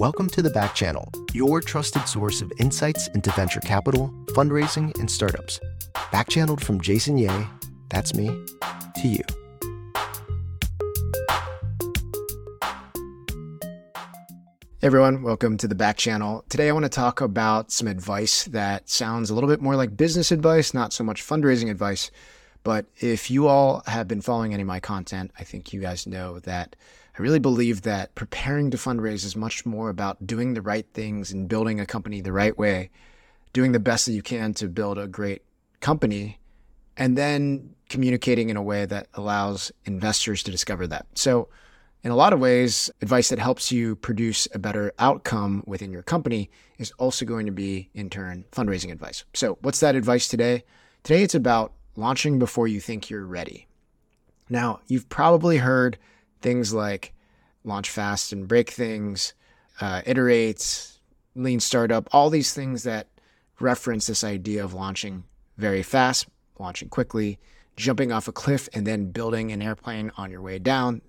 Welcome to the Back Channel, your trusted source of insights into venture capital, fundraising, and startups. Back channeled from Jason Yeh, that's me, to you. Hey everyone, welcome to the back channel. Today I want to talk about some advice that sounds a little bit more like business advice, not so much fundraising advice. But if you all have been following any of my content, I think you guys know that I really believe that preparing to fundraise is much more about doing the right things and building a company the right way, doing the best that you can to build a great company, and then communicating in a way that allows investors to discover that. So in a lot of ways, advice that helps you produce a better outcome within your company is also going to be, in turn, fundraising advice. So, what's that advice today? Today, it's about launching before you think you're ready. Now, you've probably heard things like launch fast and break things, uh, iterate, lean startup, all these things that reference this idea of launching very fast, launching quickly, jumping off a cliff, and then building an airplane on your way down.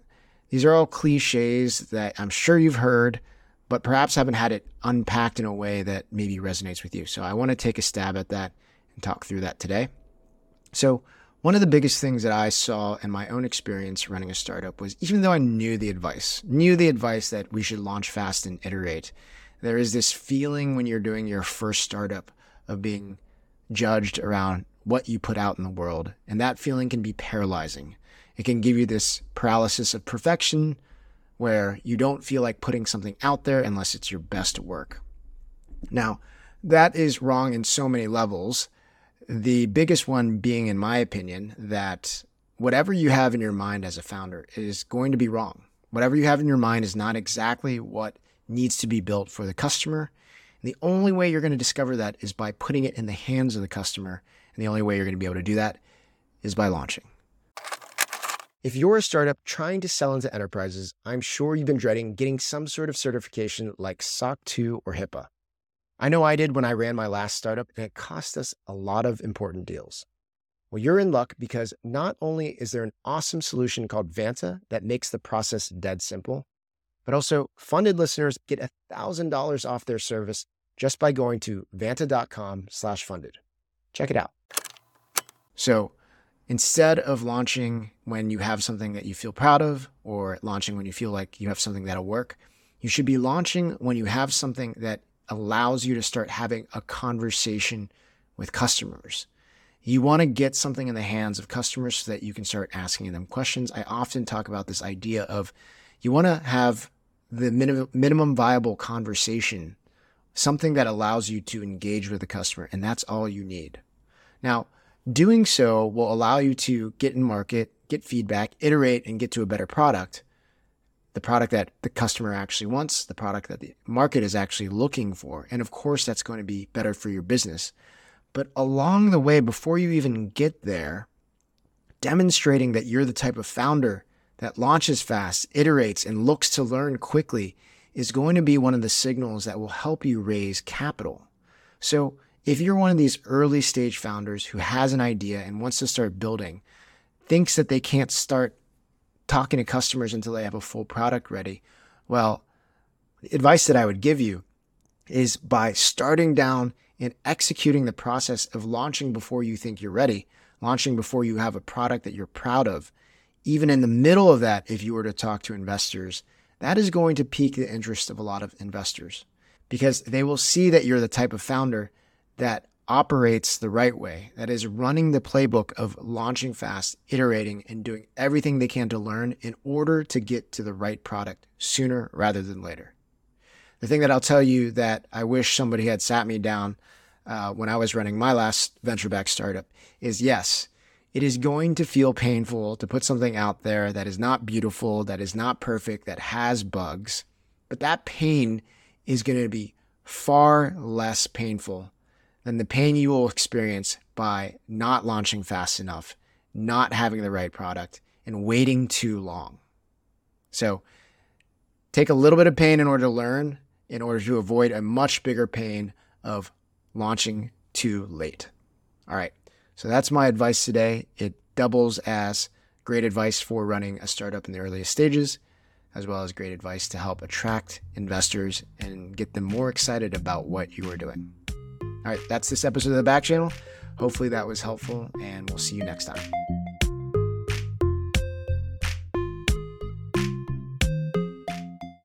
These are all cliches that I'm sure you've heard, but perhaps haven't had it unpacked in a way that maybe resonates with you. So I want to take a stab at that and talk through that today. So, one of the biggest things that I saw in my own experience running a startup was even though I knew the advice, knew the advice that we should launch fast and iterate, there is this feeling when you're doing your first startup of being judged around what you put out in the world. And that feeling can be paralyzing. It can give you this paralysis of perfection where you don't feel like putting something out there unless it's your best work. Now, that is wrong in so many levels. The biggest one being, in my opinion, that whatever you have in your mind as a founder is going to be wrong. Whatever you have in your mind is not exactly what needs to be built for the customer. And the only way you're going to discover that is by putting it in the hands of the customer. And the only way you're going to be able to do that is by launching. If you're a startup trying to sell into enterprises, I'm sure you've been dreading getting some sort of certification like SOC 2 or HIPAA. I know I did when I ran my last startup, and it cost us a lot of important deals. Well, you're in luck because not only is there an awesome solution called Vanta that makes the process dead simple, but also funded listeners get $1,000 off their service just by going to vanta.com slash funded. Check it out. So instead of launching when you have something that you feel proud of or launching when you feel like you have something that'll work, you should be launching when you have something that allows you to start having a conversation with customers. You want to get something in the hands of customers so that you can start asking them questions. I often talk about this idea of you want to have the minimum, minimum viable conversation, something that allows you to engage with the customer, and that's all you need. Now, Doing so will allow you to get in market, get feedback, iterate, and get to a better product. The product that the customer actually wants, the product that the market is actually looking for. And of course, that's going to be better for your business. But along the way, before you even get there, demonstrating that you're the type of founder that launches fast, iterates, and looks to learn quickly is going to be one of the signals that will help you raise capital. So if you're one of these early stage founders who has an idea and wants to start building, thinks that they can't start talking to customers until they have a full product ready, well, the advice that I would give you is by starting down and executing the process of launching before you think you're ready, launching before you have a product that you're proud of. Even in the middle of that, if you were to talk to investors, that is going to pique the interest of a lot of investors because they will see that you're the type of founder that operates the right way, that is running the playbook of launching fast, iterating, and doing everything they can to learn in order to get to the right product sooner rather than later. The thing that I'll tell you that I wish somebody had sat me down uh, when I was running my last venture back startup is yes, it is going to feel painful to put something out there that is not beautiful, that is not perfect, that has bugs, but that pain is going to be far less painful than the pain you will experience by not launching fast enough, not having the right product, and waiting too long. So, take a little bit of pain in order to learn, in order to avoid a much bigger pain of launching too late. All right. So, that's my advice today. It doubles as great advice for running a startup in the earliest stages. as well as great advice to help attract investors and get them more excited about what you are doing. All right, that's this episode of the Back Channel. Hopefully that was helpful, and we'll see you next time.